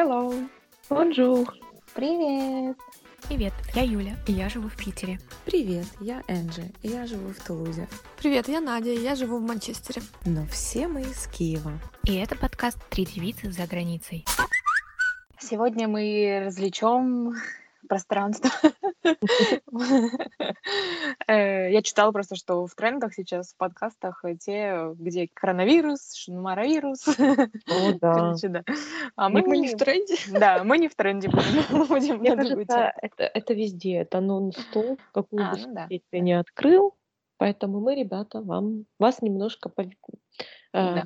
Hello. Bonjour. Привет. Привет, я Юля, и я живу в Питере. Привет, я Энджи, и я живу в Тулузе. Привет, я Надя, и я живу в Манчестере. Но все мы из Киева. И это подкаст «Три девицы за границей». Сегодня мы развлечем пространство. Э, я читала просто, что в трендах сейчас в подкастах те, где коронавирус, да. А Мы, не в тренде. Да, мы не в тренде будем. Мне кажется, это, везде. Это нон-стоп, какую А, бы ну соцсеть ты не открыл. Поэтому мы, ребята, вам, вас немножко э,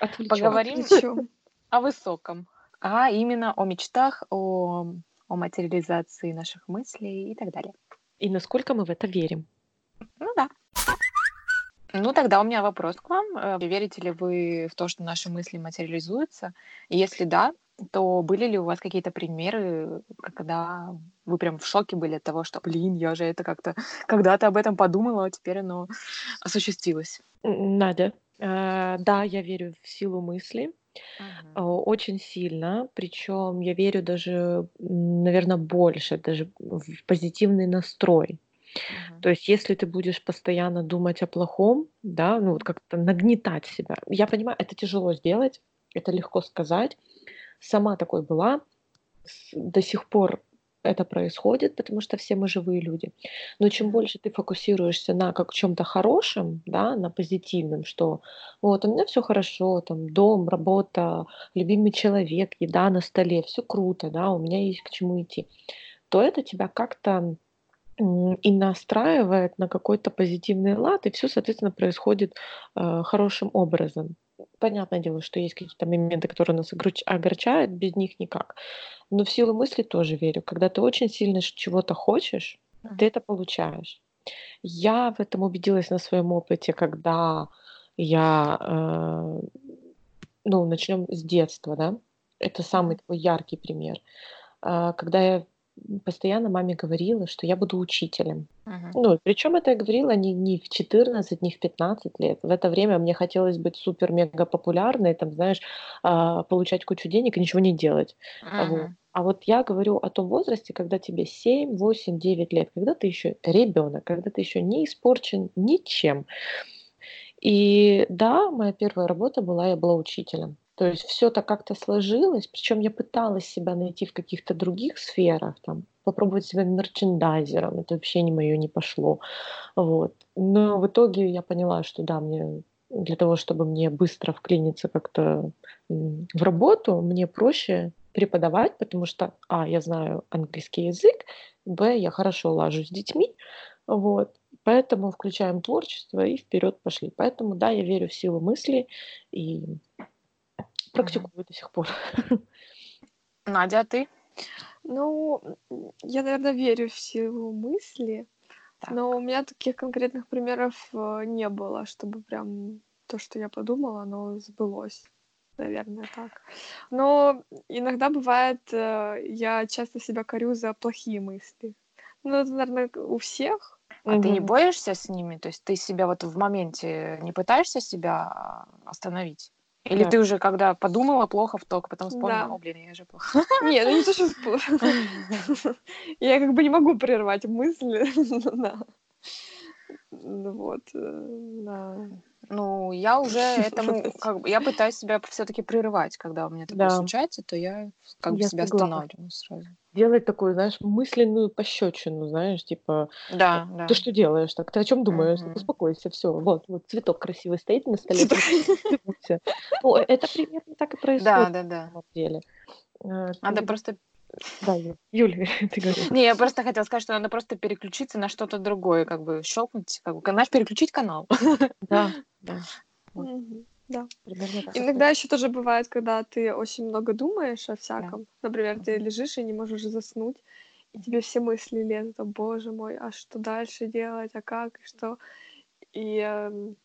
отвлечем. Поговорим о высоком, а именно о мечтах, о, о материализации наших мыслей и так далее. И насколько мы в это верим. Ну да. Ну тогда у меня вопрос к вам. Э, Верите ли вы в то, что наши мысли материализуются? И если да, то были ли у вас какие-то примеры, когда вы прям в шоке были от того, что, блин, я же это как-то когда-то об этом подумала, а теперь оно осуществилось? Надя, э, да, я верю в силу мысли. Э, Очень сильно, причем я верю даже, наверное, больше, даже в позитивный настрой. Мгм. То есть, если ты будешь постоянно думать о плохом, да, ну вот как-то нагнетать себя. Я понимаю, это тяжело сделать, это легко сказать. Сама такой была, до сих пор это происходит, потому что все мы живые люди. Но чем больше ты фокусируешься на как чем-то хорошем, да, на позитивном, что вот у меня все хорошо, там дом, работа, любимый человек, еда на столе, все круто, да, у меня есть к чему идти, то это тебя как-то и настраивает на какой-то позитивный лад, и все, соответственно, происходит э, хорошим образом. Понятное дело, что есть какие-то моменты, которые нас огорч- огорчают, без них никак. Но в силу мысли тоже верю. Когда ты очень сильно чего-то хочешь, ты это получаешь. Я в этом убедилась на своем опыте, когда я, э, ну, начнем с детства, да, это самый такой яркий пример. А, Когда я постоянно маме говорила, что я буду учителем. Мгм. Ну, причем это я говорила не, не в 14, не в 15 лет. В это время мне хотелось быть супер-мега популярной, там, знаешь, а, получать кучу денег и ничего не делать. А Вот. А вот я говорю о том возрасте, когда тебе 7, 8, 9 лет, когда ты еще ребенок, когда ты еще не испорчен ничем. И да, моя первая работа была, я была учителем. То есть все так как-то сложилось, причем я пыталась себя найти в каких-то других сферах, там, попробовать себя мерчендайзером, это вообще не мое, не пошло. Вот. Но в итоге я поняла, что да, мне для того, чтобы мне быстро вклиниться как-то в работу, мне проще преподавать, потому что, а, я знаю английский язык, б, я хорошо лажу с детьми, вот. Поэтому включаем творчество и вперед пошли. Поэтому, да, я верю в силу мысли и практикую до сих пор. Надя, а ты? Ну, я, наверное, верю в силу мысли, Так. но у меня таких конкретных примеров э, не было, чтобы прям то, что я подумала, оно сбылось. Наверное, так. Но иногда бывает, э, я часто себя корю за плохие мысли. Ну, это, наверное, у всех. А ты не боишься с ними? То есть ты себя вот в моменте не пытаешься себя а, остановить? Или Да. ты уже когда подумала плохо, только потом вспомнила, Да. о, блин, я же плохо. Нет, ну не то, что... Я как бы не могу прервать мысли. Ну Вот, э, да. Ну, я уже этому, как бы, я пытаюсь себя все-таки прерывать, когда у меня такое Да. случается, то я как бы Я себя согласна. останавливаю сразу. Делать такую, знаешь, мысленную пощечину, знаешь, типа, Да, да. ты что делаешь так? Ты о чем думаешь? Мгм. Успокойся, все. Вот, вот цветок красивый стоит на столе. Ну, это примерно так и Да, происходит да, на да. самом деле. Э, Надо просто... Да, Юля, ты говоришь. Не, я просто хотела сказать, что надо просто переключиться на что-то другое, как бы щелкнуть, как бы, знаешь, переключить канал. Да, да, Вот. Да. примерно так. Иногда еще тоже бывает, когда ты очень много думаешь о всяком. Например, ты лежишь и не можешь заснуть, и тебе все мысли лезут, о боже мой, а что дальше делать, а как, и что. И эм,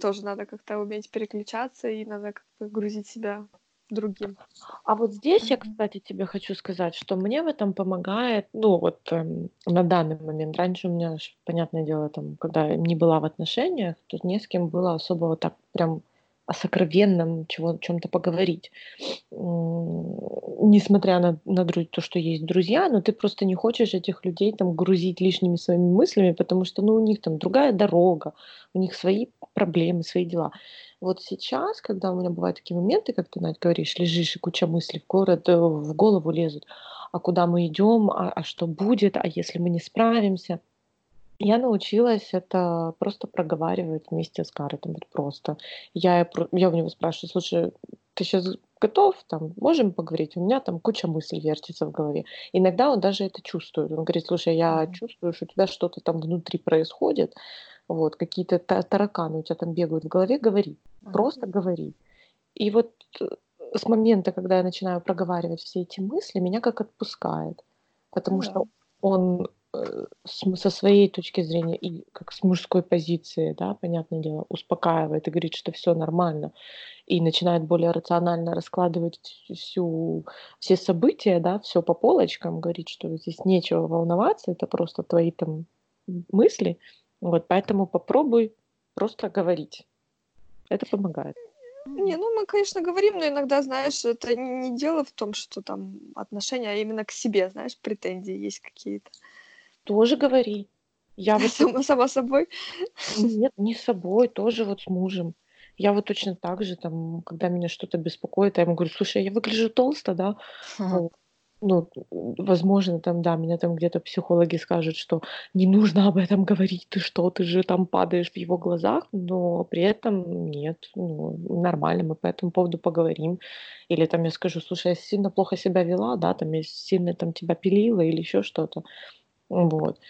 тоже надо как-то уметь переключаться, и надо как-то грузить себя другим. А вот здесь я, кстати, тебе хочу сказать, что мне в этом помогает, ну вот эм, на данный момент. Раньше у меня, понятное дело, там, когда не была в отношениях, то не с кем было особо вот так прям о сокровенном, чего, чем-то поговорить. Несмотря на, на то, что есть друзья, но ты просто не хочешь этих людей там грузить лишними своими мыслями, потому что ну, у них там другая дорога, у них свои проблемы, свои дела. Вот сейчас, когда у меня бывают такие моменты, как ты, Надь, говоришь, лежишь и куча мыслей в город, э, в голову лезут, а куда мы идем, а, а что будет, а если мы не справимся – я научилась это просто проговаривать вместе с Гарретом, вот просто. Я, я у него спрашиваю, слушай, ты сейчас готов, там, можем поговорить? У меня там куча мыслей вертится в голове. Иногда он даже это чувствует. Он говорит, слушай, я чувствую, что у тебя что-то там внутри происходит, вот, какие-то тараканы у тебя там бегают в голове, говори, просто говори. И вот э, с момента, когда я начинаю проговаривать все эти мысли, меня как отпускает. Потому что он Э, со своей точки зрения и как с мужской позиции, да, понятное дело, успокаивает и говорит, что все нормально, и начинает более рационально раскладывать всю, все события, да, все по полочкам, говорит, что здесь нечего волноваться, это просто твои там мысли, вот, поэтому попробуй просто говорить. Это помогает. Не, ну мы, конечно, говорим, но иногда, знаешь, это не дело в том, что там отношения, а именно к себе, знаешь, претензии есть какие-то. Тоже говори. Я вот... Сама, сама собой? Нет, не с собой, тоже вот с мужем. Я вот точно так же, там, когда меня что-то беспокоит, я ему говорю, слушай, я выгляжу толсто, да? Ага. Ну, возможно, там, да, меня там где-то психологи скажут, что не нужно об этом говорить, ты что, ты же там падаешь в его глазах, но при этом нет, ну, нормально, мы по этому поводу поговорим. Или там я скажу, слушай, я сильно плохо себя вела, да, там я сильно там тебя пилила или еще что-то. Вот.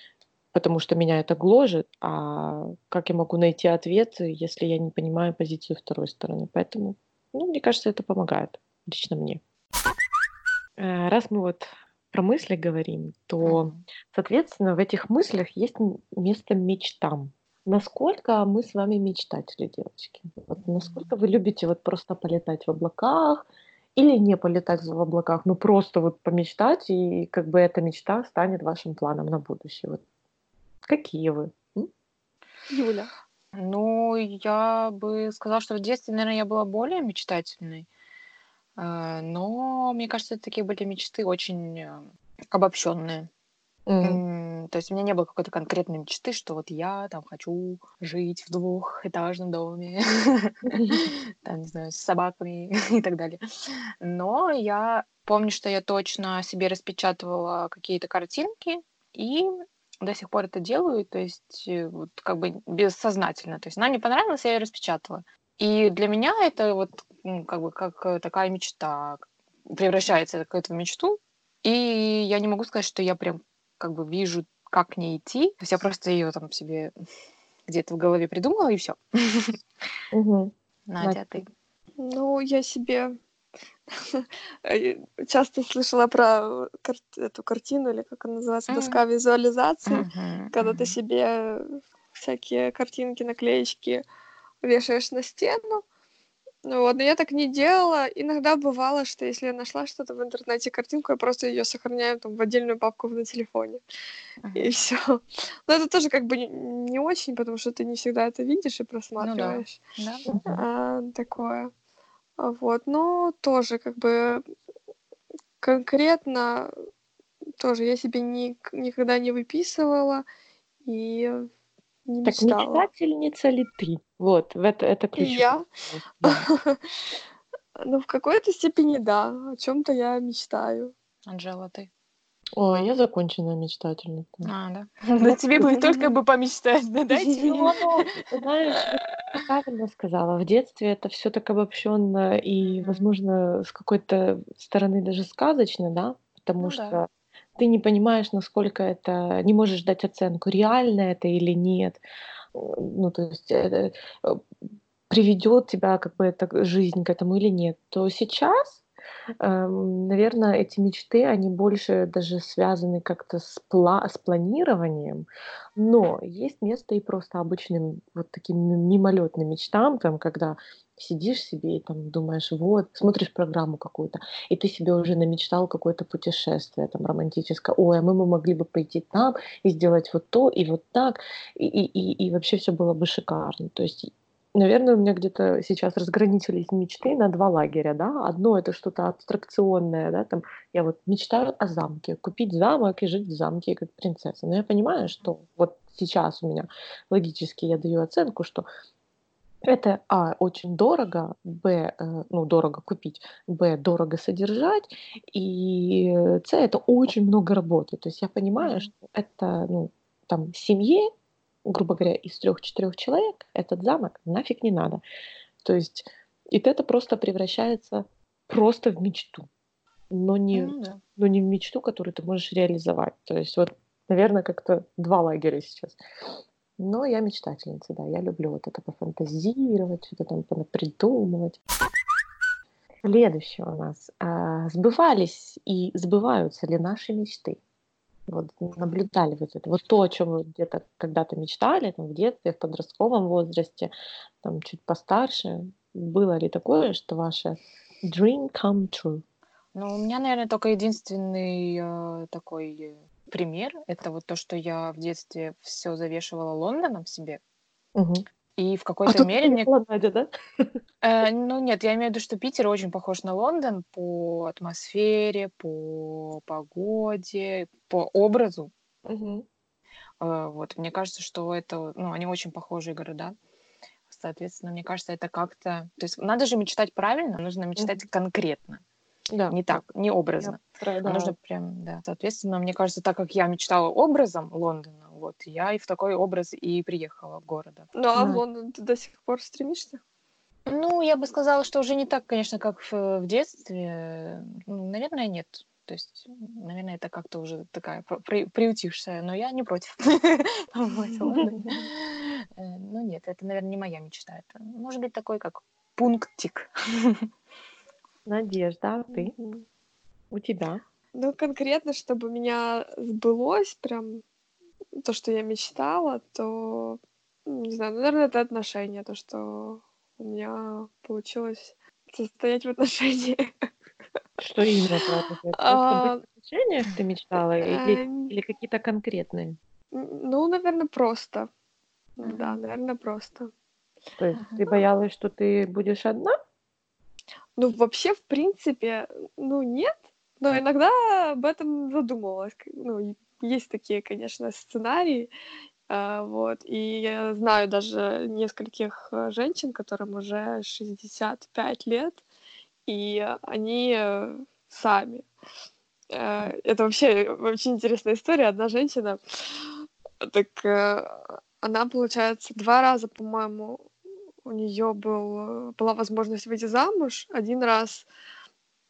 Потому что меня это гложет, а как я могу найти ответ, если я не понимаю позицию второй стороны? Поэтому, ну, мне кажется, это помогает лично мне. Э, раз мы вот про мысли говорим, то, соответственно, в этих мыслях есть место мечтам. Насколько мы с вами мечтатели, девочки? Вот насколько вы любите вот просто полетать в облаках, или не полетать в облаках, ну просто вот помечтать, и как бы эта мечта станет вашим планом на будущее. Вот какие вы? Юля. Ну, я бы сказала, что в детстве, наверное, я была более мечтательной. Э, но мне кажется, это такие были мечты очень э, обобщенные. Mm. То есть у меня не было какой-то конкретной мечты, что вот я там хочу жить в двухэтажном доме, там, не знаю, с собаками и так далее. Но я помню, что я точно себе распечатывала какие-то картинки и до сих пор это делаю, то есть э, вот как бы бессознательно. То есть она мне понравилась, я ее распечатала. И для меня это вот ну, как бы как э, такая мечта превращается в какую-то мечту. И я не могу сказать, что я прям как бы вижу, как к ней идти. То есть я просто ее там себе где-то в голове придумала, и все. Надя, ты? Ну, я себе часто слышала про кар- эту картину, или как она называется, доска визуализации, когда ты себе всякие картинки, наклеечки вешаешь на стену, ну вот, но я так не делала. Иногда бывало, что если я нашла что-то в интернете, картинку, я просто ее сохраняю там в отдельную папку на телефоне. Uh-huh. И все. Но это тоже как бы не, не очень, потому что ты не всегда это видишь и просматриваешь. Ну, да. Да. А, такое. Вот, но тоже как бы конкретно тоже я себе ни, никогда не выписывала и не так мечтала. мечтательница ли ты? Вот, в это, это ключ. Я? Ну, в какой-то степени да. О чем-то я мечтаю. Анжела, ты? О, я законченная мечтательница. А, да. Да тебе бы только бы помечтать, да, дайте ну, ну, Знаешь, правильно сказала. В детстве это все так обобщенно и, возможно, с какой-то стороны даже сказочно, да, потому ну, что да. ты не понимаешь, насколько это, не можешь дать оценку, реально это или нет ну, то есть э, э, приведет тебя как бы эта жизнь к этому или нет, то сейчас, эм, наверное, эти мечты, они больше даже связаны как-то с, пла- с планированием, но есть место и просто обычным вот таким мимолетным мечтам, там, когда сидишь себе и там думаешь, вот, смотришь программу какую-то, и ты себе уже намечтал какое-то путешествие там романтическое, ой, а мы, мы могли бы пойти там и сделать вот то, и вот так, и, и, и, и вообще все было бы шикарно. То есть наверное, у меня где-то сейчас разграничились мечты на два лагеря, да. Одно это что-то абстракционное, да, там я вот мечтаю о замке, купить замок и жить в замке как принцесса. Но я понимаю, что вот сейчас у меня логически я даю оценку, что это, а, очень дорого, б, э, ну, дорого купить, б, дорого содержать, и с, это очень много работы. То есть я понимаю, что это, ну, там, семье, грубо говоря, из трех-четырех человек этот замок нафиг не надо. То есть и это просто превращается просто в мечту, но не, Ну да. но не в мечту, которую ты можешь реализовать. То есть вот, наверное, как-то два лагеря сейчас. Но я мечтательница, да, я люблю вот это пофантазировать, что-то там придумывать. Следующее у нас. А, Сбывались и сбываются ли наши мечты? Вот наблюдали вот это, вот то, о чем вы где-то когда-то мечтали, там, в детстве, в подростковом возрасте, там, чуть постарше. Было ли такое, что ваше dream come true? Ну, у меня, наверное, только единственный э, такой э, пример. Это вот то, что я в детстве все завешивала Лондоном себе. Мгм. И в А какой-то тут мере мне... Надя, да? Э, ну, нет, я имею в виду, что Питер очень похож на Лондон по атмосфере, по погоде, по образу. Мгм. Э, вот, мне кажется, что это, ну, они очень похожие города. Соответственно, мне кажется, это как-то... То есть надо же мечтать правильно, нужно мечтать конкретно. Да. Не так, не образно. Я- А нужно прям, да. Соответственно, мне кажется, так как я мечтала образом Лондона, вот, я и в такой образ и приехала города. Ну, а в Да. Лондон ты до сих пор стремишься? Ну, я бы сказала, что уже не так, конечно, как в, в детстве. Ну, наверное, нет. То есть, наверное, это как-то уже такая при- при- приутихшая, но я не против. Э, Ну, нет, это, наверное, не моя мечта. Это может быть такой, как пунктик. Надежда, а ты? У тебя? Ну, конкретно, чтобы у меня сбылось прям то, что я мечтала, то, м, не знаю, наверное, это отношения, то, что у меня получилось состоять в отношениях. Что именно про А, отношениях ты мечтала или, Эм, или какие-то конкретные? Ну, наверное, просто. Да, наверное, просто. То есть ты боялась, что ты будешь одна? Ну, вообще, в принципе, ну, нет, но иногда об этом задумывалась. Ну, есть такие, конечно, сценарии, а, вот, и я знаю даже нескольких э, женщин, которым уже 65 лет, и они э, сами. Э, Это вообще очень интересная история. Одна женщина, так она, получается, два раза, по-моему, у нее был, э, была возможность выйти замуж. Один раз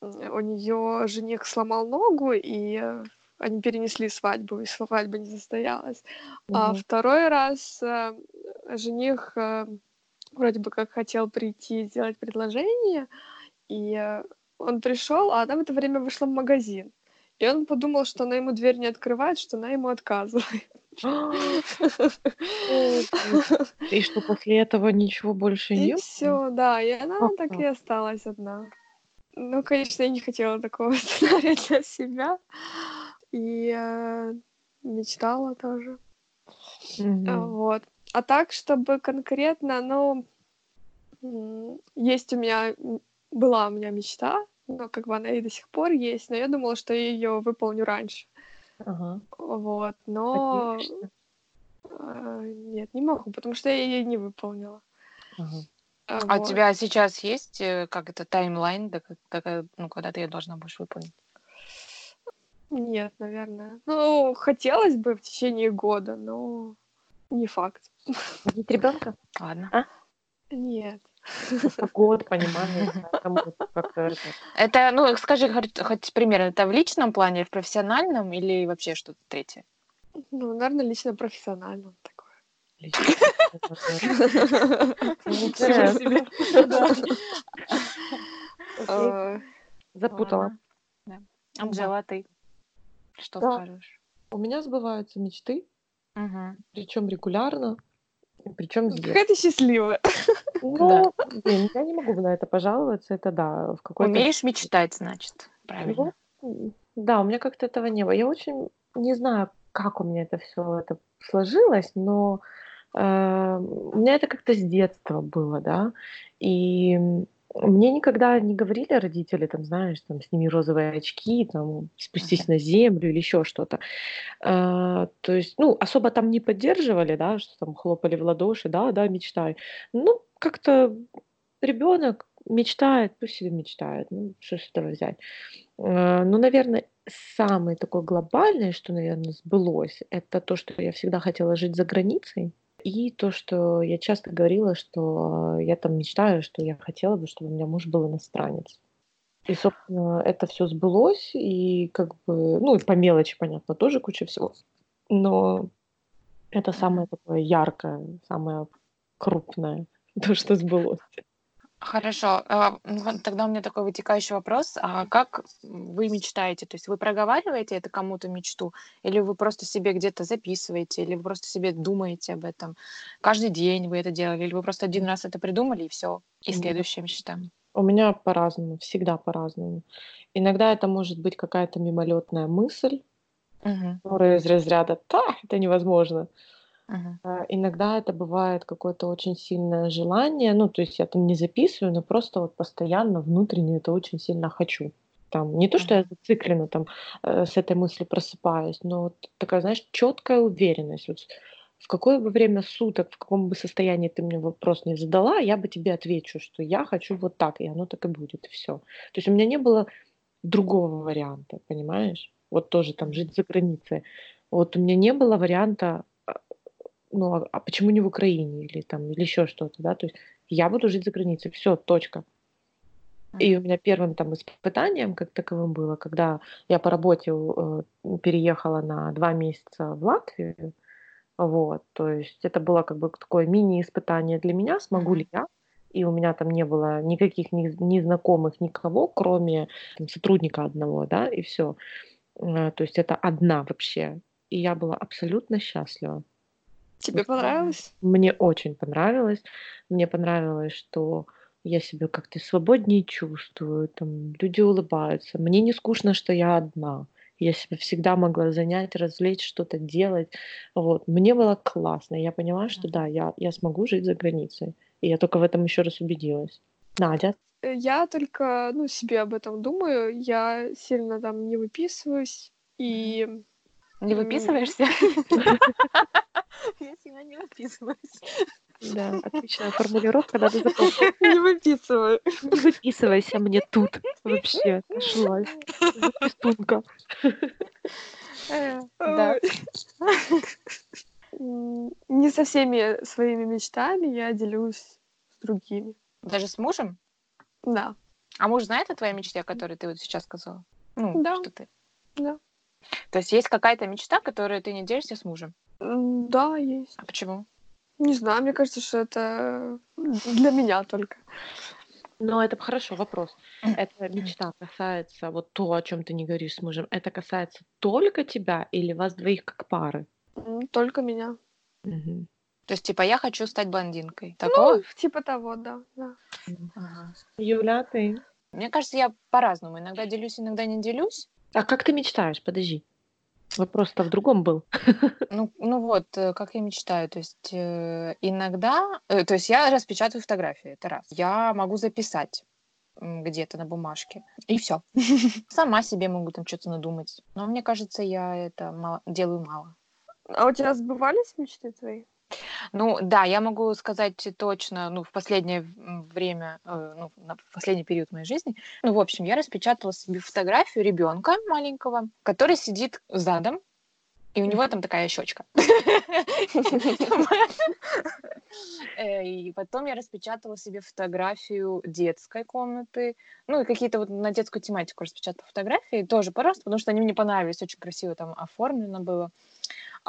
м, у нее жених сломал ногу, и э, они перенесли свадьбу, и свадьба не состоялась. А Мгм. второй раз э, жених э, вроде бы как хотел прийти сделать предложение, и э, он пришел, а она в это время вышла в магазин. И он подумал, что она ему дверь не открывает, что она ему отказывает. И что после этого ничего больше И нет? все, да, и она так и осталась одна. Ну, конечно, я не хотела такого сценария для себя. И э, мечтала тоже. А. Вот. А так, чтобы конкретно, ну, есть у меня, была у меня мечта, но как бы она и до сих пор есть, но я думала, что я ее выполню раньше. Ага. Вот, но э, нет, не могу, потому что я ее не выполнила. Ага. А, А у вот. тебя сейчас есть, э, как это, таймлайн, да, как- какая- ну, когда ты ее должна будешь выполнить? Нет, наверное. Ну, хотелось бы в течение года, но не факт. Родить ребенка? Ладно. Нет. Год, понимаю. это ну, скажи хоть, примерно, это в личном плане, в профессиональном или вообще что-то третье? Ну, наверное, лично профессионально такое. Э, Запутала. Анжела, ты что скажешь? У меня сбываются мечты, причем регулярно, причем с детства. Какая ты счастливая. Ну, блин, я не могу на это пожаловаться, это да, в какой-то... Умеешь мечтать, значит. Правильно. Ну, да, у меня как-то этого не было. Я очень не знаю, как у меня это все это сложилось, но Э, у меня это как-то с детства было, да, и мне никогда не говорили родители, там, знаешь, там, сними розовые очки, там, спустись на землю или еще что-то. А, то есть, ну, особо там не поддерживали, да, что там хлопали в ладоши, да, да, мечтай. Ну, как-то ребенок мечтает, пусть себе мечтает, ну, что с этого взять. А, ну, наверное, самое такое глобальное, что, наверное, сбылось, это то, что я всегда хотела жить за границей. И то, что я часто говорила, что я там мечтаю, что я хотела бы, чтобы у меня муж был иностранец. И, собственно, это все сбылось, и как бы, ну, и по мелочи, понятно, тоже куча всего. Но это самое такое яркое, самое крупное, то, что сбылось. Хорошо. А, ну, вот тогда у меня такой вытекающий вопрос. А как вы мечтаете? То есть вы проговариваете это кому-то мечту? Или вы просто себе где-то записываете? Или вы просто себе думаете об этом? Каждый день вы это делали? Или вы просто один раз это придумали и все? И Нет. следующая мечта? У меня по-разному, всегда по-разному. Иногда это может быть какая-то мимолетная мысль, Мгм, которая из разряда «та, это невозможно». А, Иногда это бывает какое-то очень сильное желание, ну, то есть я там не записываю, но просто вот постоянно внутренне это очень сильно хочу. Там не то, что я зациклена там э, с этой мыслью просыпаюсь, но вот такая, знаешь, четкая уверенность. Вот в какое бы время суток, в каком бы состоянии ты мне вопрос не задала, я бы тебе отвечу, что я хочу вот так, и оно так и будет, и все. То есть у меня не было другого варианта, понимаешь? Вот тоже там жить за границей. Вот у меня не было варианта ну, а, а почему не в Украине или там, или еще что-то, да, то есть я буду жить за границей, все, точка. И у меня первым там испытанием как таковым было, когда я по работе э, переехала на два месяца в Латвию, вот, то есть это было как бы такое мини-испытание для меня, смогу ли я, и у меня там не было никаких ни, ни знакомых, никого, кроме там, сотрудника одного, да, и все. То есть это одна вообще. И я была абсолютно счастлива. Тебе Вот. понравилось? Мне очень понравилось. Мне понравилось, что я себя как-то свободнее чувствую, там люди улыбаются. Мне не скучно, что я одна. Я себя всегда могла занять, развлечь, что-то делать. Вот. Мне было классно. Я поняла, что да, я, я смогу жить за границей. И я только в этом еще раз убедилась. Надя? Э, Я только, ну, себе об этом думаю. Я сильно там не выписываюсь. И Не выписываешься? Я сильно не выписываюсь. Да, отличная формулировка, надо запомнить. не выписываю. Не выписывайся мне тут вообще. Нашлась. Записунка. Э, Да. Не со всеми своими мечтами я делюсь с другими. Даже с мужем? Да, А муж знает о твоей мечте, о которой ты вот сейчас сказала? Ну, Да. что ты... да. То есть есть какая-то мечта, которую ты не делишься с мужем? Да, есть. А почему? Не знаю, мне кажется, что это для меня только. Но это хорошо, вопрос. Эта мечта касается, вот то, о чем ты не говоришь с мужем, это касается только тебя или вас двоих как пары? Только меня. Мгм. То есть, типа, я хочу стать блондинкой. Такого? Ну, типа того, да. да. Ага. Юля, ты? Мне кажется, я по-разному. Иногда делюсь, иногда не делюсь. А как ты мечтаешь? Подожди. Вопрос-то в другом был. Ну, ну вот, э, как я мечтаю. То есть э, иногда... э, то есть я распечатываю фотографии, это раз. Я могу записать где-то на бумажке. И все. Сама себе могу там что-то надумать. Но мне кажется, я это мало- делаю мало. А у тебя сбывались мечты твои? Ну да, я могу сказать точно, ну, в последнее время, э, ну, на в последний период моей жизни. Ну, в общем, я распечатала себе фотографию ребенка маленького, который сидит задом, и у него там такая щечка. Э, И потом я распечатала себе фотографию детской комнаты, ну и какие-то вот на детскую тематику распечатала фотографии, тоже просто, потому что они мне понравились, очень красиво там оформлено было.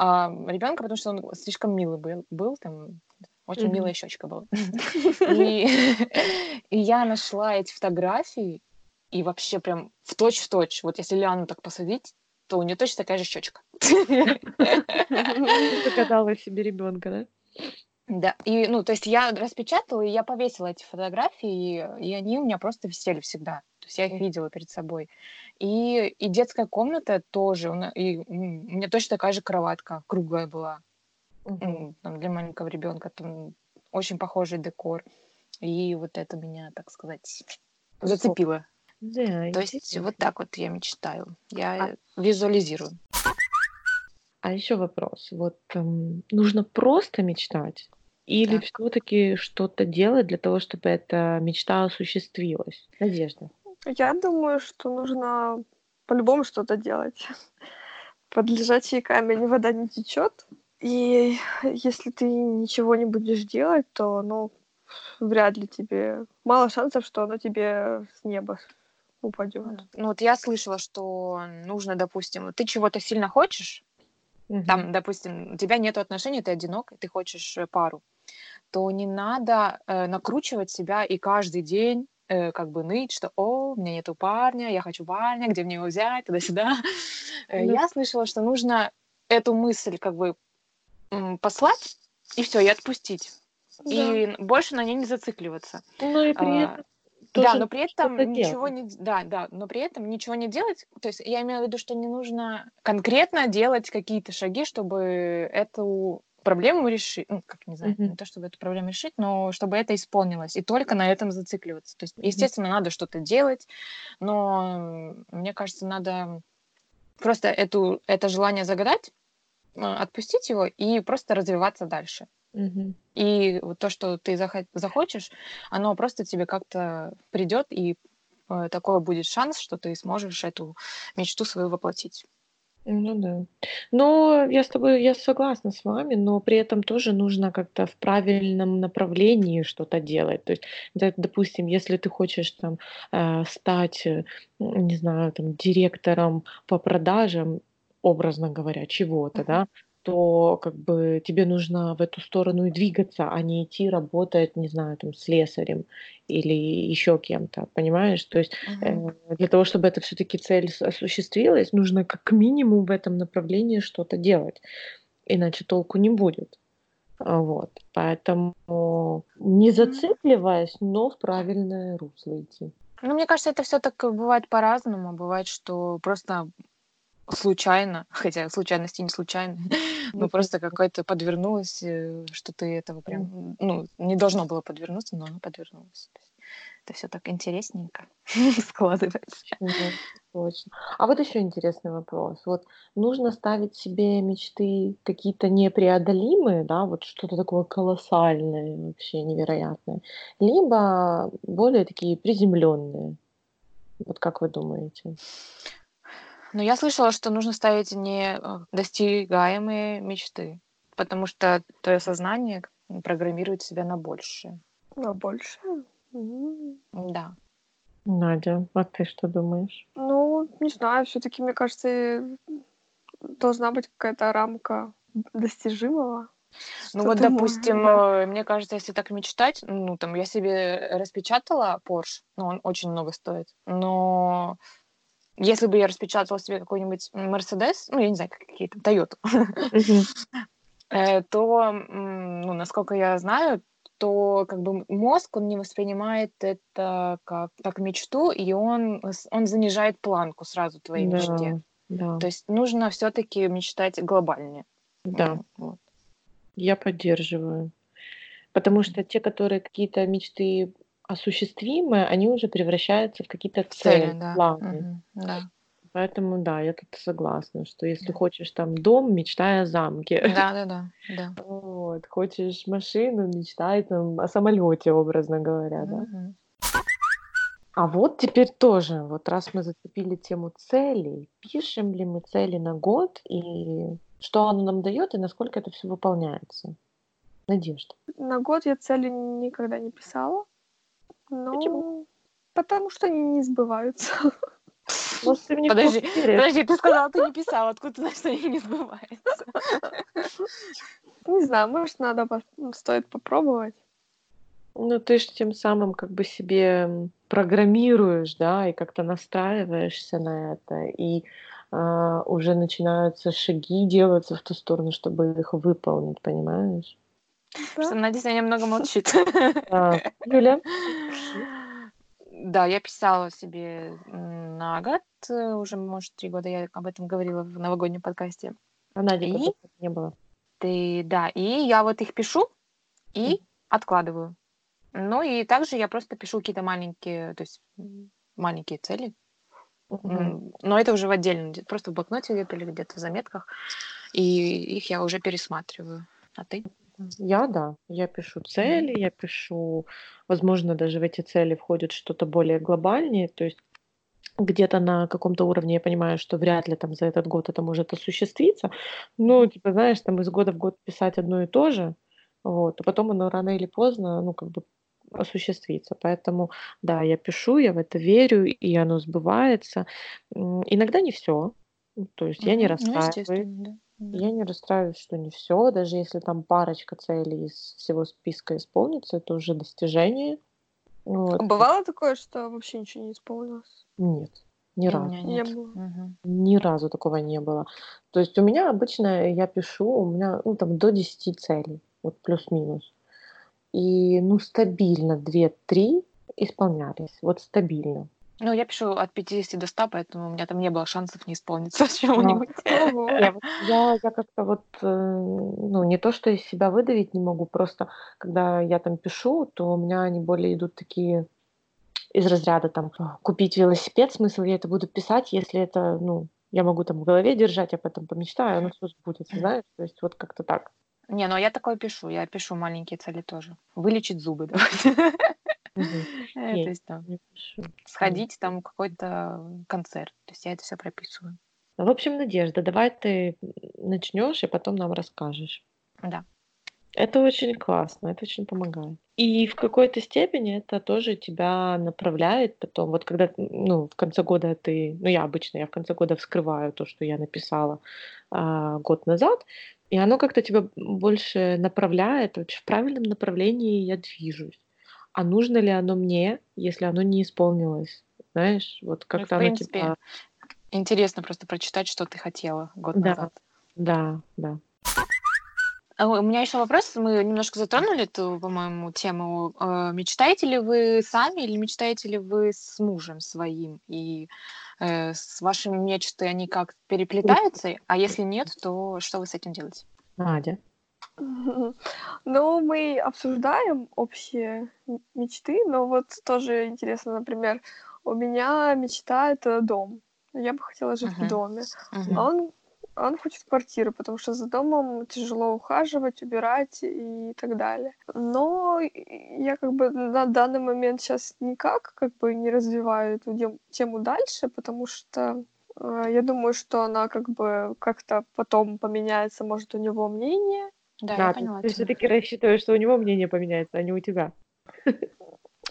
А ребенка, потому что он слишком милый был, был там очень Мгм. милая щечка была. И, и я нашла эти фотографии, и вообще прям в точь в точь. Вот если Лиану так посадить, то у нее точно такая же щечка. Ты загадала себе ребенка, да? Да, и, ну, то есть я распечатала, и я повесила эти фотографии, и, и они у меня просто висели всегда. То есть я их видела перед собой. И, и детская комната тоже, и у меня точно такая же кроватка круглая была. М, там, для маленького ребенка, там очень похожий декор. И вот это меня, так сказать, зацепило. Да, То есть вот так вот я мечтаю, я А- визуализирую. А еще вопрос. Вот эм, нужно просто мечтать или Так. все-таки что-то делать для того, чтобы эта мечта осуществилась? Надежда. Я думаю, что нужно по-любому что-то делать. Под лежачий камень вода не течет. И если ты ничего не будешь делать, то, ну, вряд ли тебе... Мало шансов, что оно тебе с неба упадет. Ну вот я слышала, что нужно, допустим, ты чего-то сильно хочешь, Мгм. там, допустим, у тебя нет отношений, ты одинок, и ты хочешь э, пару, то не надо э, накручивать себя и каждый день э, как бы ныть, что «О, у меня нету парня, я хочу парня, где мне его взять?» туда-сюда. Э, Ну. Я слышала, что нужно эту мысль как бы послать, и все, и отпустить. Да. И больше на ней не зацикливаться. Ну и при А, этом Да, тоже но при этом ничего делать. не... Да, да, но при этом ничего не делать. То есть я имею в виду, что не нужно конкретно делать какие-то шаги, чтобы эту проблему решить. Ну, как не знаю, Мгм. не то, чтобы эту проблему решить, но чтобы это исполнилось. И только на этом зацикливаться. То есть, естественно, надо что-то делать, но мне кажется, надо просто эту, это желание загадать, э, отпустить его и просто развиваться дальше. Мгм. И вот то, что ты захо- захочешь, оно просто тебе как-то придет, и э, такой будет шанс, что ты сможешь эту мечту свою воплотить. Ну да. Но я с тобой, я согласна с вами, но при этом тоже нужно как-то в правильном направлении что-то делать. То есть, да, допустим, если ты хочешь там э, стать, э, не знаю, там директором по продажам, образно говоря, чего-то, да, то как бы тебе нужно в эту сторону и двигаться, а не идти работать, не знаю, там слесарем или еще кем-то, понимаешь? То есть Мгм. Э, для того, чтобы это все-таки цель с- осуществилась, нужно как минимум в этом направлении что-то делать, иначе толку не будет. А, Вот. Поэтому не зацикливаясь, но в правильное русло идти. Ну, мне кажется, это все так бывает по-разному. Бывает, что просто случайно, хотя случайности не случайны, Ну, ну просто какое-то подвернулось, э, что ты этого прям, ну, не должно было подвернуться, но оно подвернулось. Это все так интересненько складывается. Точно. А вот еще интересный вопрос. Вот нужно ставить себе мечты какие-то непреодолимые, да, вот что-то такое колоссальное, вообще невероятное, либо более такие приземленные. Вот как вы думаете? Но я слышала, что нужно ставить не э, достигаемые мечты, потому что твое сознание программирует себя на большее. На больше? М. Да. Надя, а ты что думаешь? Ну, не знаю, все-таки, мне кажется, э, должна быть какая-то рамка достижимого. Ну вот, можешь, допустим, да. э, мне кажется, если так мечтать, ну там я себе распечатала Porsche, ну он очень много стоит, но если бы я распечатала себе какой-нибудь Mercedes, ну я не знаю, как- какие там, Мгм. э, то, ну, насколько я знаю, то как бы мозг, он не воспринимает это как, как мечту, и он, он занижает планку сразу твоей мечте. Да, да, То есть нужно все-таки мечтать глобальнее. да, вот. я поддерживаю. Потому что те, которые какие-то мечты осуществимые, они уже превращаются в какие-то Цели, цели, да. планы. Мгм, да. Поэтому да, я тут согласна, что если Да. хочешь там дом, мечтай о замке. Да, да, да, да. Вот. Хочешь машину, мечтай там о самолете, образно говоря, да. Мгм. А вот теперь тоже, вот раз мы зацепили тему целей, пишем ли мы цели на год и что оно нам дает и насколько это все выполняется? Надежда. На год я цели никогда не писала. Ну, потому что они не сбываются. Может, ты мне Подожди, поверишь? подожди, ты сказала, ты не писала, откуда ты знаешь, что они не сбываются? Не знаю, может, надо, стоит попробовать. Ну, ты же тем самым как бы себе программируешь, да, и как-то настраиваешься на это, и а, уже начинаются шаги делаться в ту сторону, чтобы их выполнить, понимаешь? Что Надя сегодня много молчит. Да. Юля? Да, я писала себе на год, э, уже, может, три года я об этом говорила в новогоднем подкасте. А Надя И? не было. Ты, да, и я вот их пишу и откладываю. Ну и также я просто пишу какие-то маленькие, то есть маленькие цели. Но это уже в отдельном, просто в блокноте где-то или где-то в заметках. И их я уже пересматриваю. А ты? Я, да, я пишу цели, я пишу, возможно, даже в эти цели входит что-то более глобальнее, то есть где-то на каком-то уровне я понимаю, что вряд ли там за этот год это может осуществиться. Ну, типа, знаешь, там из года в год писать одно и то же, вот, а потом оно рано или поздно, ну, как бы осуществится. Поэтому, да, я пишу, я в это верю, и оно сбывается. Иногда не все, то есть я не. Ну, расстраиваюсь. да. Я не расстраиваюсь, что не все, даже если там парочка целей из всего списка исполнится, это уже достижение. Вот. Бывало такое, что вообще ничего не исполнилось? Нет, ни И разу. Не нет. было. Мгм. Ни разу такого не было. То есть у меня обычно, я пишу, у меня ну, там до 10 целей, вот плюс-минус. И ну стабильно 2-3 исполнялись, вот стабильно. Ну, я пишу от 50 до 100, поэтому у меня там не было шансов не исполниться чего-нибудь. Ого. Я, как-то вот, э, ну, не то, что из себя выдавить не могу, просто когда я там пишу, то у меня они более идут такие из разряда там «А, купить велосипед, смысл я это буду писать, если это, ну, я могу там в голове держать, я потом помечтаю, оно все сбудется, знаешь, то есть вот как-то так. Не, ну я такое пишу. Я пишу маленькие цели тоже. Вылечить зубы, давайте. Мгм. Э, Окей. Есть там сходить там какой-то концерт. То есть я это все прописываю. Ну, В общем, Надежда, давай ты начнешь и потом нам расскажешь. Да. Это очень классно, это очень помогает. И в какой-то степени это тоже тебя направляет потом. Вот когда, ну, в конце года ты, ну, я обычно, я в конце года вскрываю то, что я написала а, год назад, и оно как-то тебя больше направляет, вот в правильном направлении я движусь. А нужно ли оно мне, если оно не исполнилось? Знаешь, вот Ну, как-то оно принципе, тебя... интересно просто прочитать, что ты хотела год Да. назад. Да, да. А У меня еще вопрос. Мы немножко затронули эту, по-моему, тему. Э, Мечтаете ли вы сами или мечтаете ли вы с мужем своим? И э, с вашими мечты они как переплетаются? А если нет, то что вы с этим делаете? Надя. Ну, мы обсуждаем общие мечты, но вот тоже интересно, например, у меня мечта — это дом. Я бы хотела жить в Мгм. доме. Мгм. А он, он хочет квартиру, потому что за домом тяжело ухаживать, убирать и так далее. Но я как бы на данный момент сейчас никак как бы не развиваю эту дем- тему дальше, потому что э, я думаю, что она как бы как-то потом поменяется, может, у него мнение. Да, я Да, ты, поняла ты все-таки рассчитываешь, что у него мнение поменяется, а не у тебя.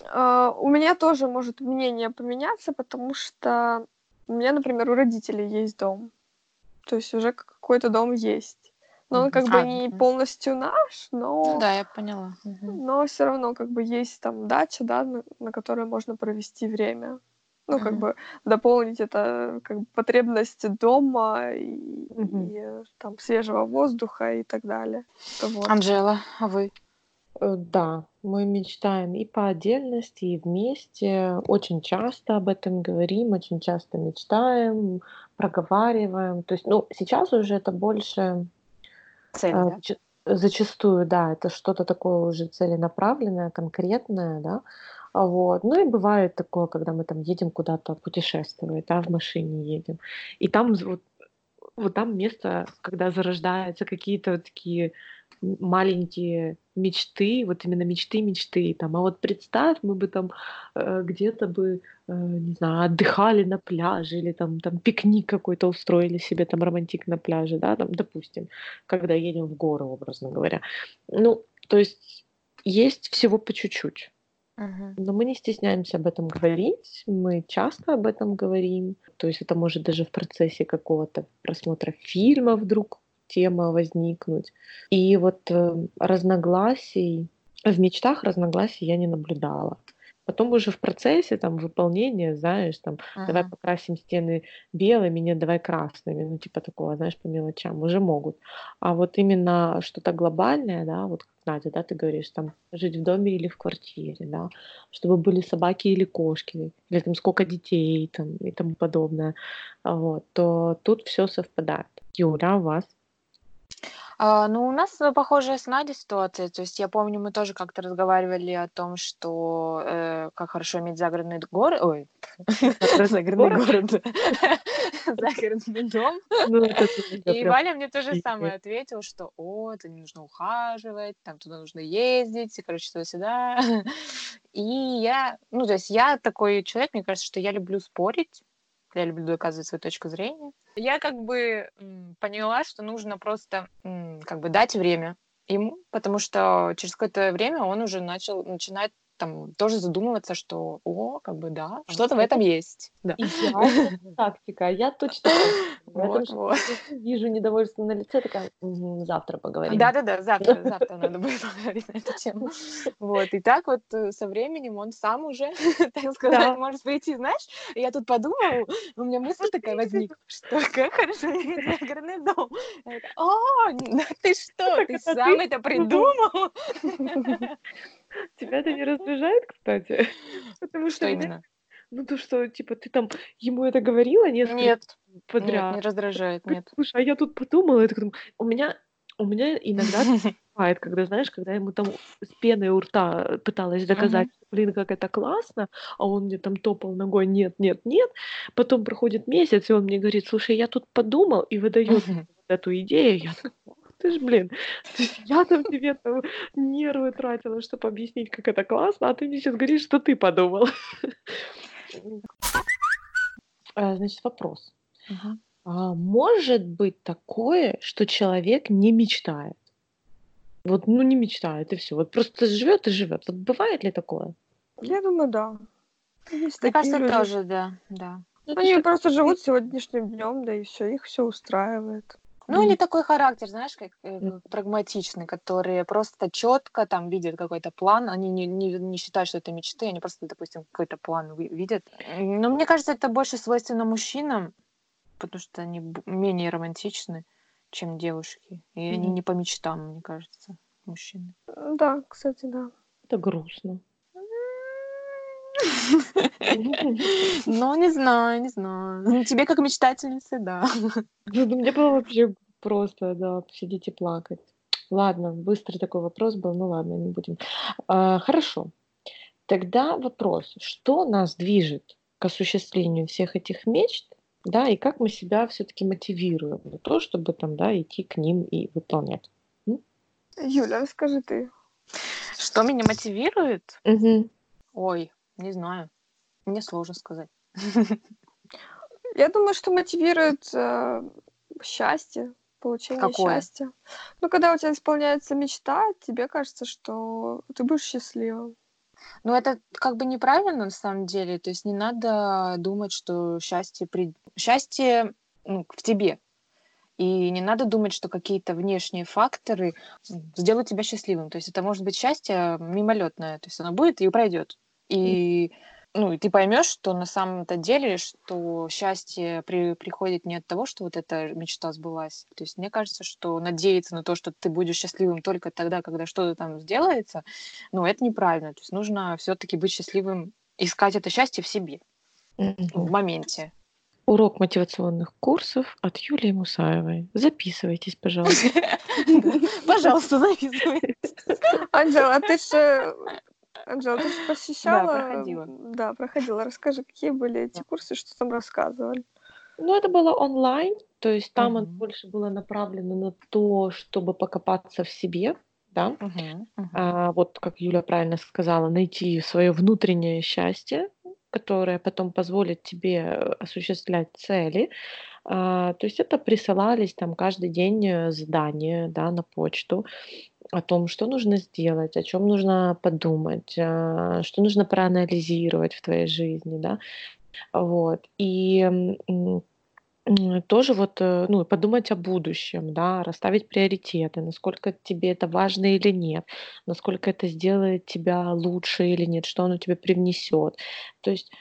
А, У меня тоже может мнение поменяться, потому что у меня, например, у родителей есть дом. То есть уже какой-то дом есть. Но он как бы А, не полностью наш, но, да, я поняла. Но все равно как бы есть там дача, да, на, на которой можно провести время. Ну, как бы дополнить это как бы потребность дома и, Мгм. и, э, там свежего воздуха и так далее. Вот. Анжела, а вы? Э, Да, мы мечтаем и по отдельности, и вместе. Очень часто об этом говорим, очень часто мечтаем, проговариваем. То есть, ну, сейчас уже это больше Цель, э, да? зачастую, да, это что-то такое уже целенаправленное, конкретное, да. Вот. Ну и бывает такое, когда мы там едем куда-то путешествовать, да, в машине едем. И там вот, вот там место, когда зарождаются какие-то вот такие маленькие мечты, вот именно мечты, мечты. Там, а вот представь, мы бы там э, где-то бы, э, не знаю, отдыхали на пляже или там, там пикник какой-то устроили себе, там романтик на пляже, да, там, допустим, когда едем в горы, образно говоря. Ну, то есть есть всего по чуть-чуть. Но мы не стесняемся об этом говорить, мы часто об этом говорим. То есть это может даже в процессе какого-то просмотра фильма вдруг тема возникнуть. И вот э, разногласий, в мечтах разногласий я не наблюдала. Потом уже в процессе там выполнения, знаешь, там давай Мгм. покрасим стены белыми, нет, давай красными, ну типа такого, знаешь, по мелочам уже могут. А вот именно что-то глобальное, да, вот Надя, да, ты говоришь, там жить в доме или в квартире, да, чтобы были собаки или кошки, или там сколько детей там и тому подобное, вот, то тут все совпадает. Юля, а у вас? А, ну, у нас э, похожая с Надей ситуация. То есть я помню, мы тоже как-то разговаривали о том, что э, как хорошо иметь загородный город. Ой, загородный город. Загородный дом. Ну, И Валя мне то же самое ответил, что о, это не нужно ухаживать, там туда нужно ездить, и, короче, туда-сюда. И я, ну, то есть я такой человек, мне кажется, что я люблю спорить, я люблю доказывать свою точку зрения. Я как бы поняла, что нужно просто как бы дать время ему, потому что через какое-то время он уже начал начинать там тоже задумываться, что, о, как бы да, что-то в этом есть. Да. Идеальная тактика. Я точно вот, вот. вижу недовольство на лице, такая, завтра поговорим. Да-да-да, завтра, завтра надо будет поговорить на эту тему. Вот, и так вот э, со временем он сам уже, так сказать, да. может прийти, знаешь, я тут подумала, у меня мысль такая возникла, что как хорошо загородный дом. О, ты что, ты сам это придумал? Тебя это не раздражает, кстати? Потому что, что именно? Ну, то, что, типа, ты там ему это говорила несколько нет, подряд. Нет, не раздражает, нет. Слушай, а я тут подумала, я так думаю, у меня, у меня иногда бывает, когда, знаешь, когда ему там с пеной у рта пыталась доказать, uh-huh. блин, как это классно, а он мне там топал ногой, нет, нет, нет. Потом проходит месяц, и он мне говорит, слушай, я тут подумал, и выдает uh-huh. эту идею. Я такая, ты ж, блин, я там тебе там нервы тратила, чтобы объяснить, как это классно, а ты мне сейчас говоришь, что ты подумал. А, значит, вопрос. А может быть такое, что человек не мечтает? Вот, ну, не мечтает, и все. Вот просто живет и живет. Вот бывает ли такое? Я думаю, да. Есть Мне кажется, люди. тоже, да, да. Ну, Они просто живут сегодняшним днем, да, и все, их все устраивает. Ну, или такой характер, знаешь, как э, прагматичный, которые просто четко там видят какой-то план, они не, не, не считают, что это мечты, они просто, допустим, какой-то план видят. Но мне кажется, это больше свойственно мужчинам, потому что они менее романтичны, чем девушки. И mm-hmm. они не по мечтам, мне кажется, мужчины. Да, кстати, да. Это грустно. Ну, не знаю, не знаю. Тебе как мечтательнице, да. Ну, мне было вообще просто, да, сидеть и плакать. Ладно, быстрый такой вопрос был, ну ладно, не будем. А, хорошо. Тогда вопрос, что нас движет к осуществлению всех этих мечт, да, и как мы себя все-таки мотивируем на то, чтобы там, да, идти к ним и выполнять. М? Юля, расскажи ты. Что меня мотивирует? Угу. Ой, не знаю. Мне сложно сказать. Я думаю, что мотивирует э, счастье, получение Какое? счастья. Ну, когда у тебя исполняется мечта, тебе кажется, что ты будешь счастливым. Ну, это как бы неправильно на самом деле. То есть не надо думать, что счастье, при... счастье ну, в тебе. И не надо думать, что какие-то внешние факторы сделают тебя счастливым. То есть это может быть счастье мимолетное. То есть оно будет и пройдет. И ну, и ты поймешь, что на самом-то деле, что счастье при, приходит не от того, что вот эта мечта сбылась. То есть мне кажется, что надеяться на то, что ты будешь счастливым только тогда, когда что-то там сделается, ну, это неправильно. То есть нужно все-таки быть счастливым, искать это счастье в себе, mm-hmm. в моменте. Урок мотивационных курсов от Юлии Мусаевой. Записывайтесь, пожалуйста. Пожалуйста, записывайтесь. Анжела, а ты же Анжела, ты же посещала? Да, проходила. Да, проходила. Расскажи, какие были эти курсы, что там рассказывали? Ну, это было онлайн, то есть там угу. больше было направлено на то, чтобы покопаться в себе, да. Угу, угу. А, вот, как Юля правильно сказала, найти свое внутреннее счастье, которое потом позволит тебе осуществлять цели. А, то есть это присылались там каждый день э, задания, да, на почту о том, что нужно сделать, о чем нужно подумать, а, что нужно проанализировать в твоей жизни, да, вот, и тоже вот, э, ну, подумать о будущем, да, расставить приоритеты, насколько тебе это важно или нет, насколько это сделает тебя лучше или нет, что оно тебе привнесет. То есть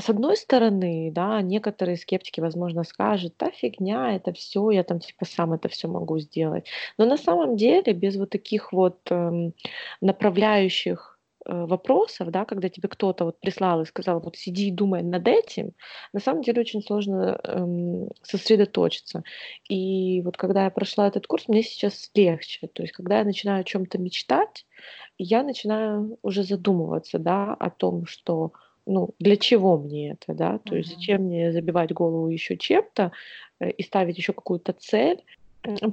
с одной стороны, да, некоторые скептики, возможно, скажут, да, фигня, это все, я там типа сам это все могу сделать. Но на самом деле без вот таких вот эм, направляющих э, вопросов, да, когда тебе кто-то вот прислал и сказал, вот сиди и думай над этим, на самом деле очень сложно эм, сосредоточиться. И вот когда я прошла этот курс, мне сейчас легче. То есть когда я начинаю о чем-то мечтать, я начинаю уже задумываться, да, о том, что ну, для чего мне это, да, то есть зачем мне забивать голову еще чем-то э, и ставить еще какую-то цель,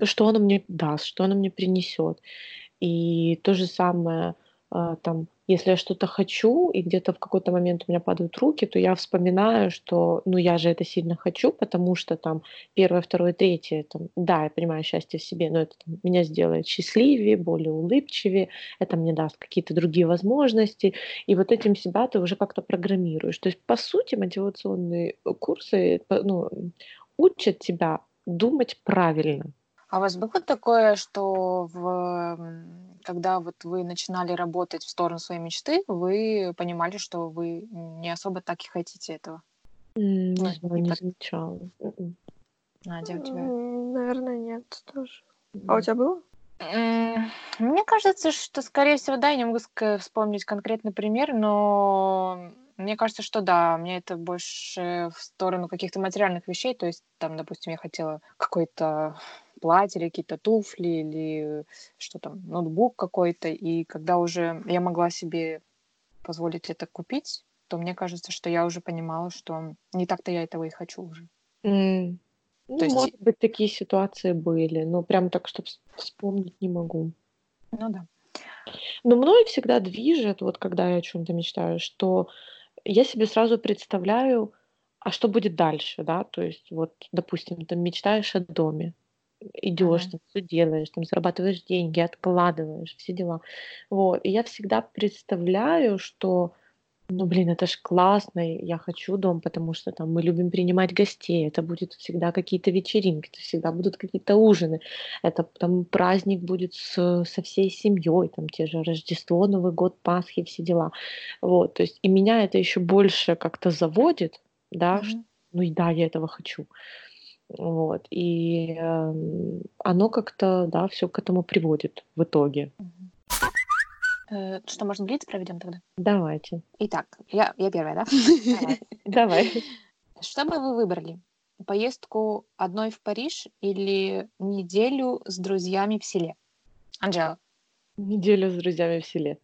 что оно мне даст, что оно мне принесет. И то же самое, а, там, если я что-то хочу, и где-то в какой-то момент у меня падают руки, то я вспоминаю, что, ну, я же это сильно хочу, потому что там первое, второе, третье, там, да, я понимаю счастье в себе, но это там, меня сделает счастливее, более улыбчивее, это мне даст какие-то другие возможности, и вот этим себя ты уже как-то программируешь. То есть, по сути, мотивационные курсы ну, учат тебя думать правильно. А у вас было такое, что в, когда вот вы начинали работать в сторону своей мечты, вы понимали, что вы не особо так и хотите этого? Не ну, знаю, не замечала. М-м. Надя, у тебя? Наверное, нет тоже. А у тебя было? Мне кажется, что, скорее всего, да, я не могу вспомнить конкретный пример, но мне кажется, что да, мне это больше в сторону каких-то материальных вещей, то есть там, допустим, я хотела какой-то платье или какие-то туфли или что там, ноутбук какой-то, и когда уже я могла себе позволить это купить, то мне кажется, что я уже понимала, что не так-то я этого и хочу уже. Mm. Ну, то есть... может быть, такие ситуации были, но прям так, чтобы вспомнить не могу. Ну да. Но мной всегда движет, вот когда я о чем-то мечтаю, что я себе сразу представляю, а что будет дальше, да, то есть вот, допустим, ты мечтаешь о доме, идешь, там все делаешь, там зарабатываешь деньги, откладываешь, все дела. Вот, и я всегда представляю, что, ну, блин, это ж классно, я хочу дом, потому что там мы любим принимать гостей, это будет всегда какие-то вечеринки, это всегда будут какие-то ужины, это там праздник будет с, со всей семьей, там те же Рождество, Новый год, Пасхи, все дела. Вот, то есть и меня это еще больше как-то заводит, да, что, ну и да, я этого хочу. Вот, и э, оно как-то, да, все к этому приводит в итоге. Э, что, может, блиц проведем тогда? Давайте. Итак, я, я первая, да? Давай. Давай. Что бы вы выбрали? Поездку одной в Париж или неделю с друзьями в селе? Анжела. Неделю с друзьями в селе.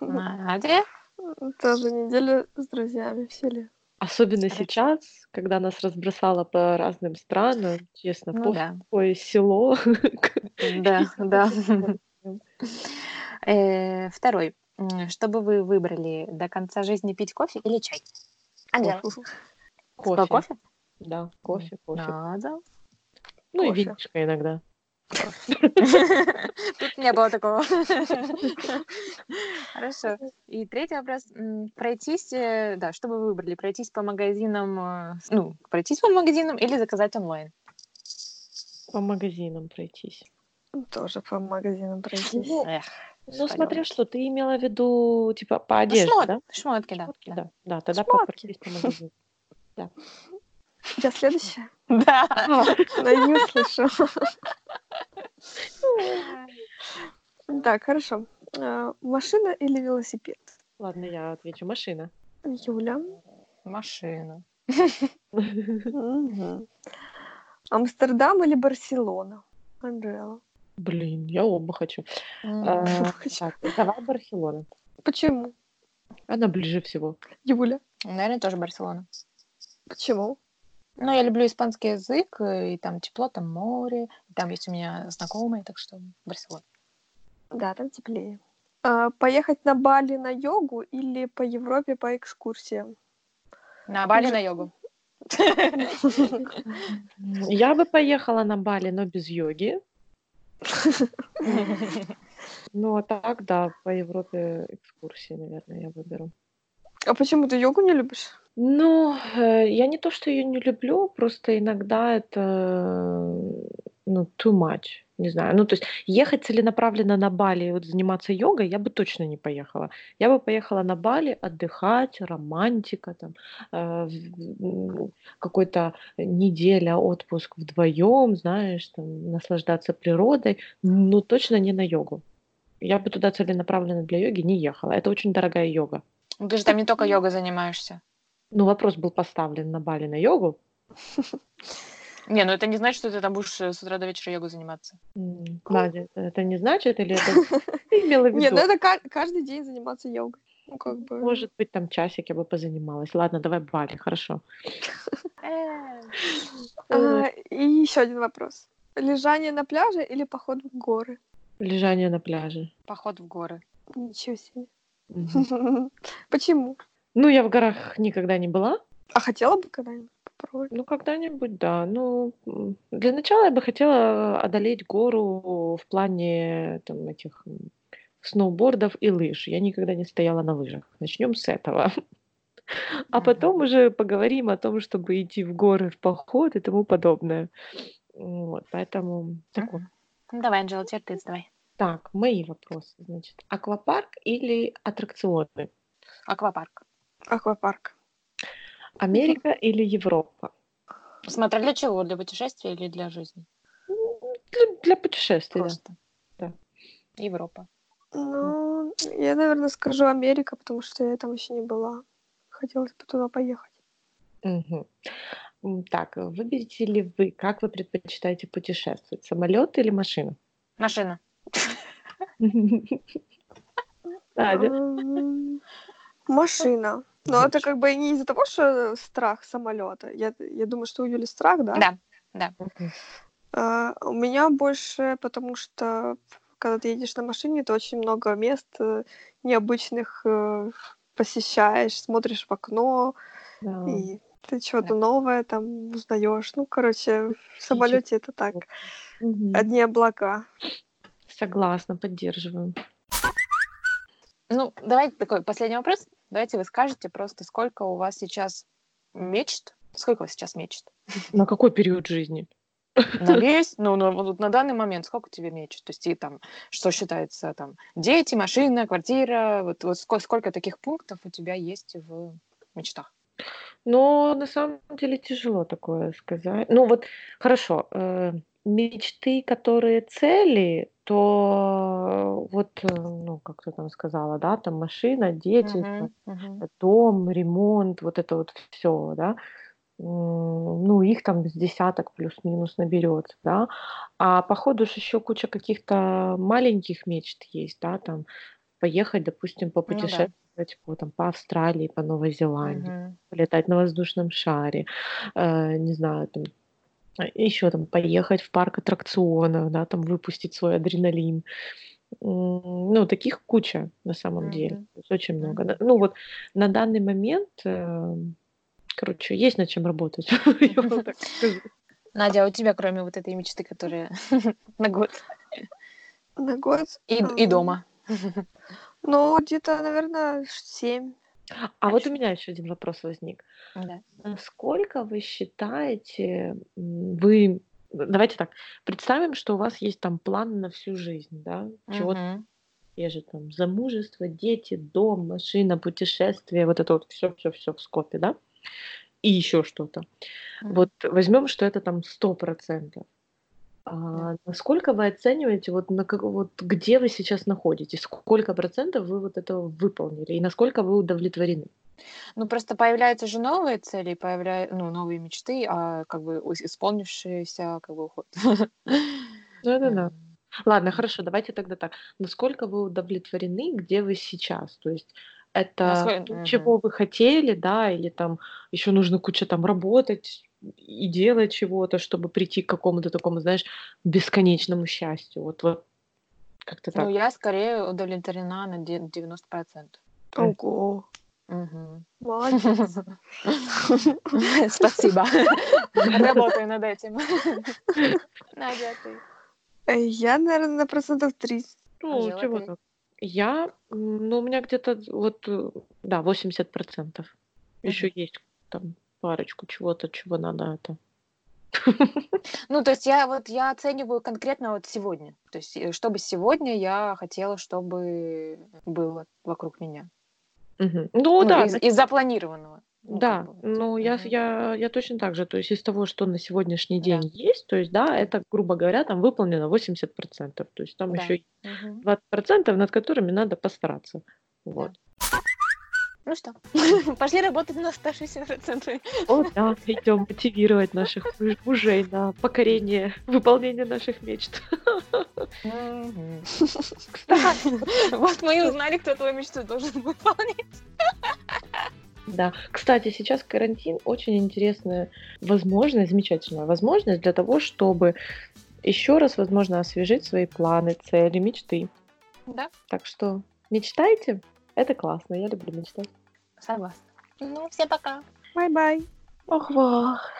Надя. Тоже неделю с друзьями в селе. Особенно Хорошо. сейчас, когда нас разбросало по разным странам, честно, ну, да. какое село. Да, да. Э, второй. Что бы вы выбрали до конца жизни пить кофе или чай? Анжела. Кофе. кофе? Да, кофе, кофе. Надо. Ну и винишко иногда. Тут не было такого. Хорошо. И третий вопрос. Пройтись, э, да, что бы вы выбрали? Пройтись по магазинам, э, ну, пройтись по магазинам или заказать онлайн? По магазинам пройтись. Тоже по магазинам пройтись. Ну, Эх, ну смотря что, ты имела в виду, типа, по ну, одежде, шмот, да? Шмотки, да. Шмотки, да. Да, тогда пройтись по магазинам. Да. Я следующая? Да. Да, не слышу. Так, хорошо. А, машина или велосипед? Ладно, я отвечу. Машина. Юля. Машина. Амстердам или Барселона? Анжела. Блин, я оба хочу. А, так, давай Барселона. Почему? Она ближе всего. Юля. Наверное, тоже Барселона. Почему? Ну, я люблю испанский язык, э, и там тепло, там море, и там есть у меня знакомые, так что Барселона. Да, там теплее. А, поехать на Бали на йогу или по Европе по экскурсиям? На Бали на йогу. Я бы поехала на Бали, но без йоги. Ну, а так, да, по Европе экскурсии, наверное, я выберу. А почему ты йогу не любишь? Ну, э, я не то, что ее не люблю, просто иногда это, ну, too much, не знаю. Ну, то есть ехать целенаправленно на Бали и вот заниматься йогой я бы точно не поехала. Я бы поехала на Бали отдыхать, романтика, там, э, какой-то неделя отпуск вдвоем, знаешь, там, наслаждаться природой, но точно не на йогу. я бы туда целенаправленно для йоги не ехала. Это очень дорогая йога. Ну, Ты же там не только йогой занимаешься. Ну, вопрос был поставлен на Бали на йогу. Не, ну это не значит, что ты там будешь э, с утра до вечера йогой заниматься. Надя, это не значит, или это ты имела в Нет, виду? ну это ка- каждый день заниматься йогой. Ну, как бы... Может быть, там часик я бы позанималась. Ладно, давай Бали, хорошо. А, и еще один вопрос. Лежание на пляже или поход в горы? Лежание на пляже. Поход в горы. Ничего себе. Почему? Ну, я в горах никогда не была. А хотела бы когда-нибудь попробовать? Ну, когда-нибудь, да. Ну, для начала я бы хотела одолеть гору в плане там этих сноубордов и лыж. Я никогда не стояла на лыжах. Начнем с этого. А потом уже поговорим о том, чтобы идти в горы в поход и тому подобное. Вот, поэтому такое. Ну, давай, Анжела, теперь ты задавай. Так, мои вопросы. Значит, аквапарк или аттракционы? Аквапарк. Аквапарк. Америка или Европа? Смотря для чего, для путешествия или для жизни? Для, для путешествий. Просто. Да. Европа. Ну, я, наверное, скажу Америка, потому что я там еще не была. Хотелось бы туда поехать. М, Так, выберете ли вы, как вы предпочитаете путешествовать, самолет или машина? Машина. Машина. Но это как бы не из-за того, что страх самолета. Я, я думаю, что у Юли страх, да? Да, да. А, у меня больше, потому что когда ты едешь на машине, ты очень много мест э, необычных э, посещаешь, смотришь в окно, Да. и ты что-то новое там узнаешь. Ну, короче, в самолете это так. Мгм. Одни облака. Согласна, поддерживаю. Ну, давайте такой последний вопрос. Давайте вы скажете просто, сколько у вас сейчас мечт? Сколько у вас сейчас мечт? На какой период жизни? На весь, ну, ну, вот на данный момент сколько тебе мечт? То есть и там, что считается там, дети, машина, квартира, вот, вот сколько, сколько таких пунктов у тебя есть в мечтах? Но на самом деле тяжело такое сказать. Ну вот, хорошо, э, мечты, которые цели, то вот, э, ну, как ты там сказала, да, там машина, дети, Мгм, мгм. дом, ремонт, вот это вот все, да, ну, их там с десяток плюс-минус наберется, да, а по ходу же еще куча каких-то маленьких мечт есть, да, там поехать, допустим, Ну да. попутешествовать по, там, по Австралии, по Новой Зеландии, Мгм. полетать на воздушном шаре, э, не знаю, там, еще там поехать в парк аттракционов, да, там выпустить свой адреналин. Ну, таких куча на самом деле, то есть очень много. На- Ну вот на данный момент, э, короче, есть над чем работать, я вам так скажу. Надя, а у тебя, кроме вот этой мечты, которая на год На год. и, и дома? Ну, где-то, наверное, семь. А вот у меня еще один вопрос возник. Да. Насколько вы считаете, вы... Давайте так, представим, что у вас есть там план на всю жизнь, да? Чего-то Мгм. те же там замужество, дети, дом, машина, путешествие, вот это вот все-все-все в скопе, да? И еще что-то. Мгм. Вот возьмем, что это там сто процентов. А насколько вы оцениваете, вот, на, как- вот где вы сейчас находитесь, сколько процентов вы вот этого выполнили и насколько вы удовлетворены? Ну, просто появляются же новые цели, появляются, ну, новые мечты, а как бы исполнившиеся как бы уход. Да-да-да. М. Ладно, хорошо, давайте тогда так. Насколько вы удовлетворены, где вы сейчас? То есть это Насколько- чего вы хотели, да, или там еще нужно куча там работать и делать чего-то, чтобы прийти к какому-то такому, знаешь, бесконечному счастью. Вот, вот как-то Ну, так. я скорее удовлетворена на де- 90%. Мгм. Ого. Мгм. Молодец. Спасибо. Работаю над этим. Надя, а ты? Э, Я, наверное, на процентов 30. Ну, чего так? Я, ну, у меня где-то вот, э, да, 80%. Еще есть там парочку чего-то, чего надо это. Ну, то есть я вот я оцениваю конкретно вот сегодня. То есть э, чтобы сегодня я хотела, чтобы было вокруг меня. Ну, Ну, да, из, из запланированного. Ну, Да, как бы ну я, я, я точно так же. То есть из того, что на сегодняшний Да. день есть, то есть, да, это, грубо говоря, там выполнено 80%. То есть там Да. еще Мгм. 20%, над которыми надо постараться. Вот. Ну что, пошли работать на 160%. О, да, идем мотивировать наших муж- мужей на покорение, выполнение наших мечт. Кстати, Вот мы и узнали, кто твою мечту должен выполнить. да. Кстати, сейчас карантин очень интересная возможность, замечательная возможность для того, чтобы еще раз, возможно, освежить свои планы, цели, мечты. Да, Так что мечтайте. Это классно, я люблю мечтать. Согласна. Ну, всем пока. Bye-bye. Ох-вах.